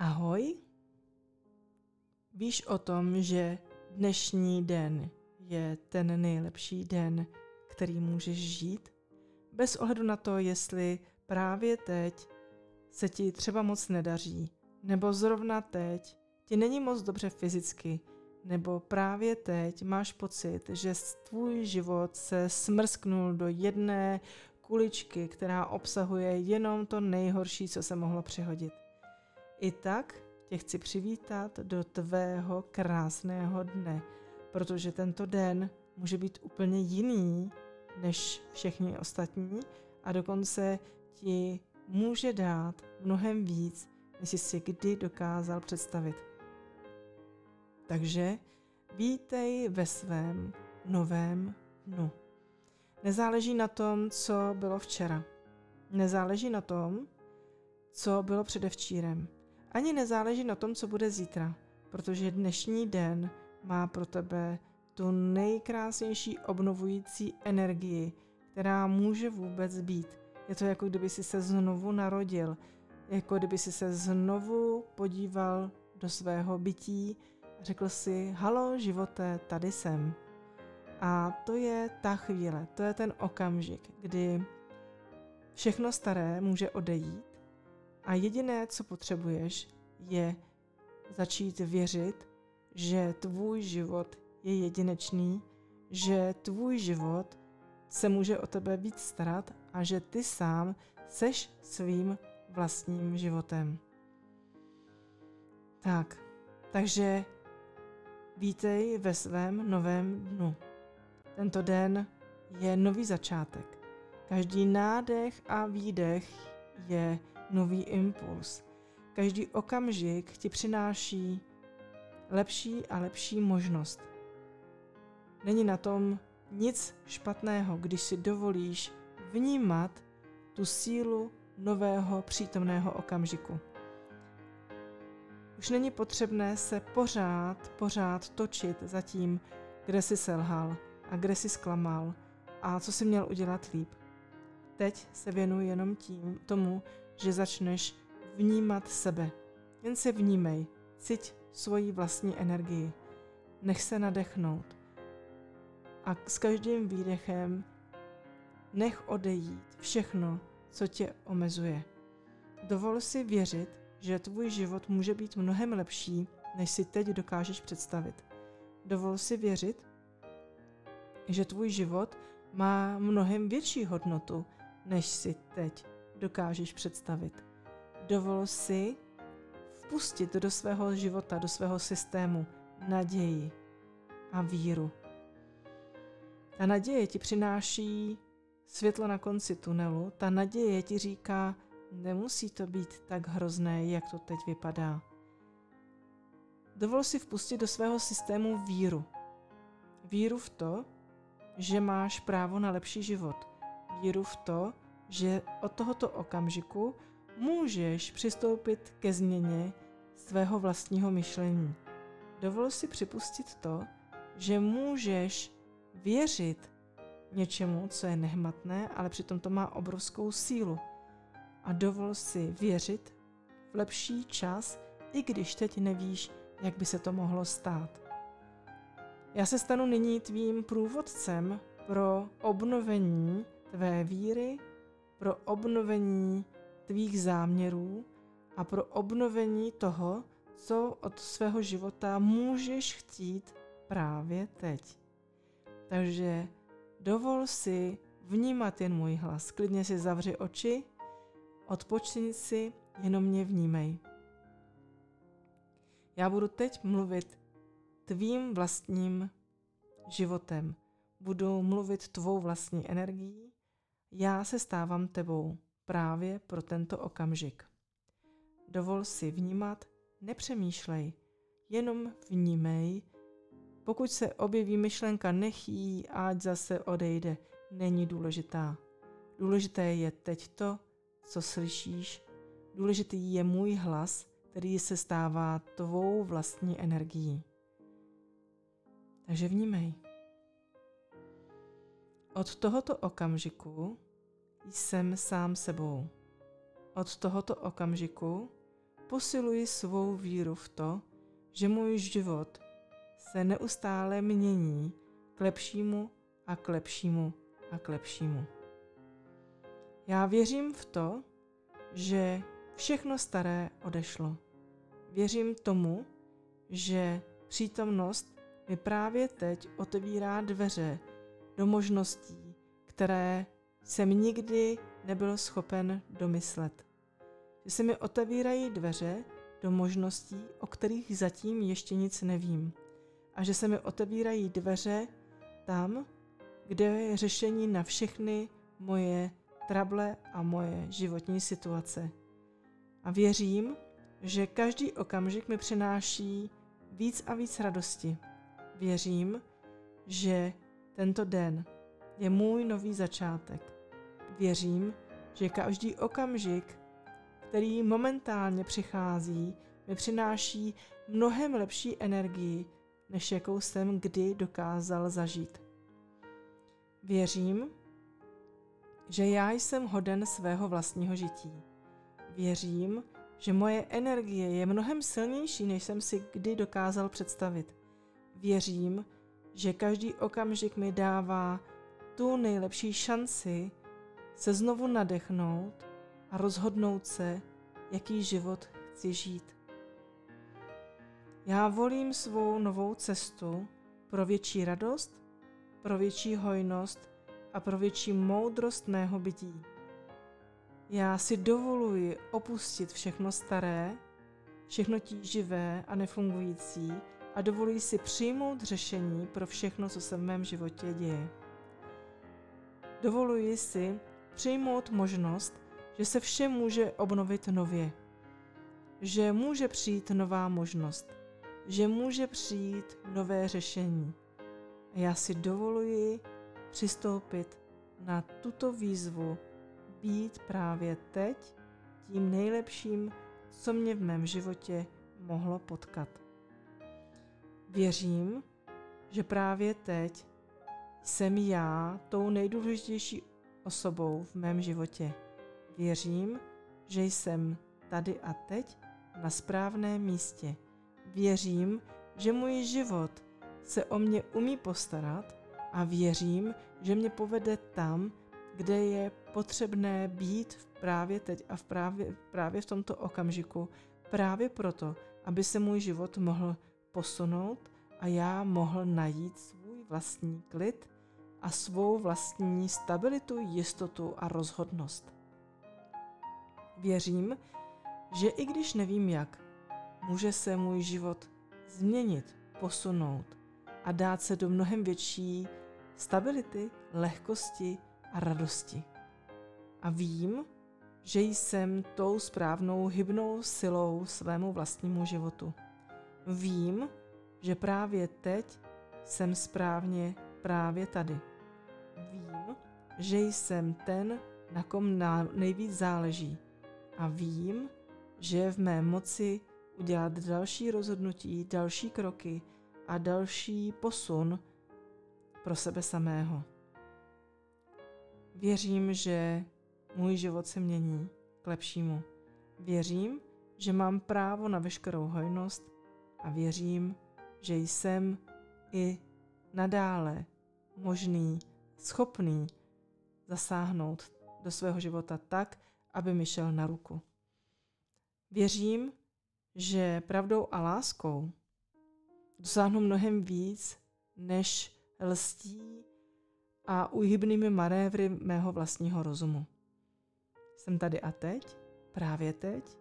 Ahoj. Víš o tom, že dnešní den je ten nejlepší den, který můžeš žít? Bez ohledu na to, jestli právě teď se ti třeba moc nedaří, nebo zrovna teď ti není moc dobře fyzicky, nebo právě teď máš pocit, že tvůj život se smrsknul do jedné kuličky, která obsahuje jenom to nejhorší, co se mohlo přihodit. I tak tě chci přivítat do tvého krásného dne, protože tento den může být úplně jiný než všechny ostatní a dokonce ti může dát mnohem víc, než jsi si kdy dokázal představit. Takže vítej ve svém novém dnu. Nezáleží na tom, co bylo včera. Nezáleží na tom, co bylo předevčírem. Ani nezáleží na tom, co bude zítra, protože dnešní den má pro tebe tu nejkrásnější obnovující energii, která může vůbec být. Je to jako kdyby si se znovu narodil, jako kdyby si se znovu podíval do svého bytí a řekl si, halo živote, tady jsem. A to je ta chvíle, to je ten okamžik, kdy všechno staré může odejít a jediné, co potřebuješ, je začít věřit, že tvůj život je jedinečný, že tvůj život se může o tebe víc starat a že ty sám seš svým vlastním životem. Tak, takže vítej ve svém novém dnu. Tento den je nový začátek. Každý nádech a výdech je nový impuls. Každý okamžik ti přináší lepší a lepší možnost. Není na tom nic špatného, když si dovolíš vnímat tu sílu nového přítomného okamžiku. Už není potřebné se pořád, pořád točit za tím, kde jsi selhal a kde jsi zklamal a co jsi měl udělat líp. Teď se věnuj jenom tím tomu, že začneš vnímat sebe. Jen se vnímej, cít svoji vlastní energii. Nech se nadechnout. A s každým výdechem nech odejít všechno, co tě omezuje. Dovol si věřit, že tvůj život může být mnohem lepší, než si teď dokážeš představit. Dovol si věřit, že tvůj život má mnohem větší hodnotu, než si teď dokážeš představit. Dovol si vpustit do svého života, do svého systému naději a víru. Ta naděje ti přináší světlo na konci tunelu, ta naděje ti říká, nemusí to být tak hrozné, jak to teď vypadá. Dovol si vpustit do svého systému víru. Víru v to, že máš právo na lepší život. Víru v to, že od tohoto okamžiku můžeš přistoupit ke změně svého vlastního myšlení. Dovol si připustit to, že můžeš věřit něčemu, co je nehmatné, ale přitom to má obrovskou sílu. A dovol si věřit v lepší čas, i když teď nevíš, jak by se to mohlo stát. Já se stanu nyní tvým průvodcem pro obnovení tvé víry, pro obnovení tvých záměrů a pro obnovení toho, co od svého života můžeš chtít právě teď. Takže dovol si vnímat jen můj hlas. Klidně si zavři oči, odpočni si, jenom mě vnímej. Já budu teď mluvit tvým vlastním životem. Budu mluvit tvou vlastní energií. Já se stávám tebou právě pro tento okamžik. Dovol si vnímat, nepřemýšlej, jenom vnímej. Pokud se objeví myšlenka nechý, ať zase odejde, není důležitá. Důležité je teď to, co slyšíš. Důležitý je můj hlas, který se stává tvou vlastní energií. Takže vnímej. Od tohoto okamžiku jsem sám sebou. Od tohoto okamžiku posiluji svou víru v to, že můj život se neustále mění k lepšímu a k lepšímu a k lepšímu. Já věřím v to, že všechno staré odešlo. Věřím tomu, že přítomnost mi právě teď otevírá dveře do možností, které jsem nikdy nebyl schopen domyslet. Že se mi otevírají dveře do možností, o kterých zatím ještě nic nevím. A že se mi otevírají dveře tam, kde je řešení na všechny moje trable a moje životní situace. A věřím, že každý okamžik mi přináší víc a víc radosti. Věřím, že tento den je můj nový začátek. Věřím, že každý okamžik, který momentálně přichází, mi přináší mnohem lepší energii, než jakou jsem kdy dokázal zažít. Věřím, že já jsem hoden svého vlastního žití. Věřím, že moje energie je mnohem silnější, než jsem si kdy dokázal představit. Věřím, že každý okamžik mi dává tu nejlepší šanci se znovu nadechnout a rozhodnout se, jaký život chci žít. Já volím svou novou cestu pro větší radost, pro větší hojnost a pro větší moudrost mého bytí. Já si dovoluji opustit všechno staré, všechno tíživé a nefungující a dovoluji si přijmout řešení pro všechno, co se v mém životě děje. Dovoluji si přijmout možnost, že se vše může obnovit nově, že může přijít nová možnost, že může přijít nové řešení. A já si dovoluji přistoupit na tuto výzvu být právě teď tím nejlepším, co mě v mém životě mohlo potkat. Věřím, že právě teď jsem já tou nejdůležitější osobou v mém životě. Věřím, že jsem tady a teď na správném místě. Věřím, že můj život se o mě umí postarat a věřím, že mě povede tam, kde je potřebné být právě teď a v právě, právě v tomto okamžiku, právě proto, aby se můj život mohl posunout a já mohl najít svůj vlastní klid a svou vlastní stabilitu, jistotu a rozhodnost. Věřím, že i když nevím jak, může se můj život změnit, posunout a dát se do mnohem větší stability, lehkosti a radosti. A vím, že jsem tou správnou hybnou silou svému vlastnímu životu. Vím, že právě teď jsem správně právě tady. Vím, že jsem ten, na kom nejvíc záleží. A vím, že je v mé moci udělat další rozhodnutí, další kroky a další posun pro sebe samého. Věřím, že můj život se mění k lepšímu. Věřím, že mám právo na veškerou hojnost a věřím, že jsem i nadále možný, schopný zasáhnout do svého života tak, aby mi šel na ruku. Věřím, že pravdou a láskou dosáhnu mnohem víc, než lstí a uhybnými manévry mého vlastního rozumu. Jsem tady a teď, právě teď.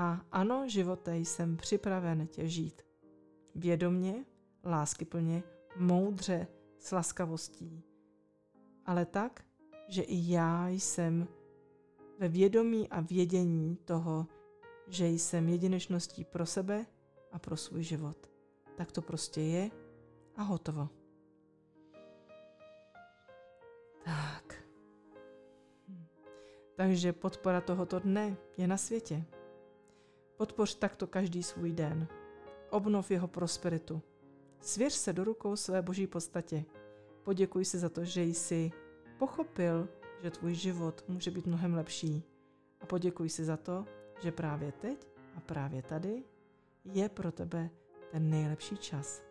A ano, živote jsem připraven tě žít. Vědomně, láskyplně, moudře, s laskavostí. Ale tak, že i já jsem ve vědomí a vědění toho, že jsem jedinečností pro sebe a pro svůj život. Tak to prostě je a hotovo. Tak. Hm. Takže podpora tohoto dne je na světě. Podpoř takto každý svůj den. Obnov jeho prosperitu. Svěř se do rukou své boží podstatě. Poděkuj si za to, že jsi pochopil, že tvůj život může být mnohem lepší. A poděkuj si za to, že právě teď A právě tady je pro tebe ten nejlepší čas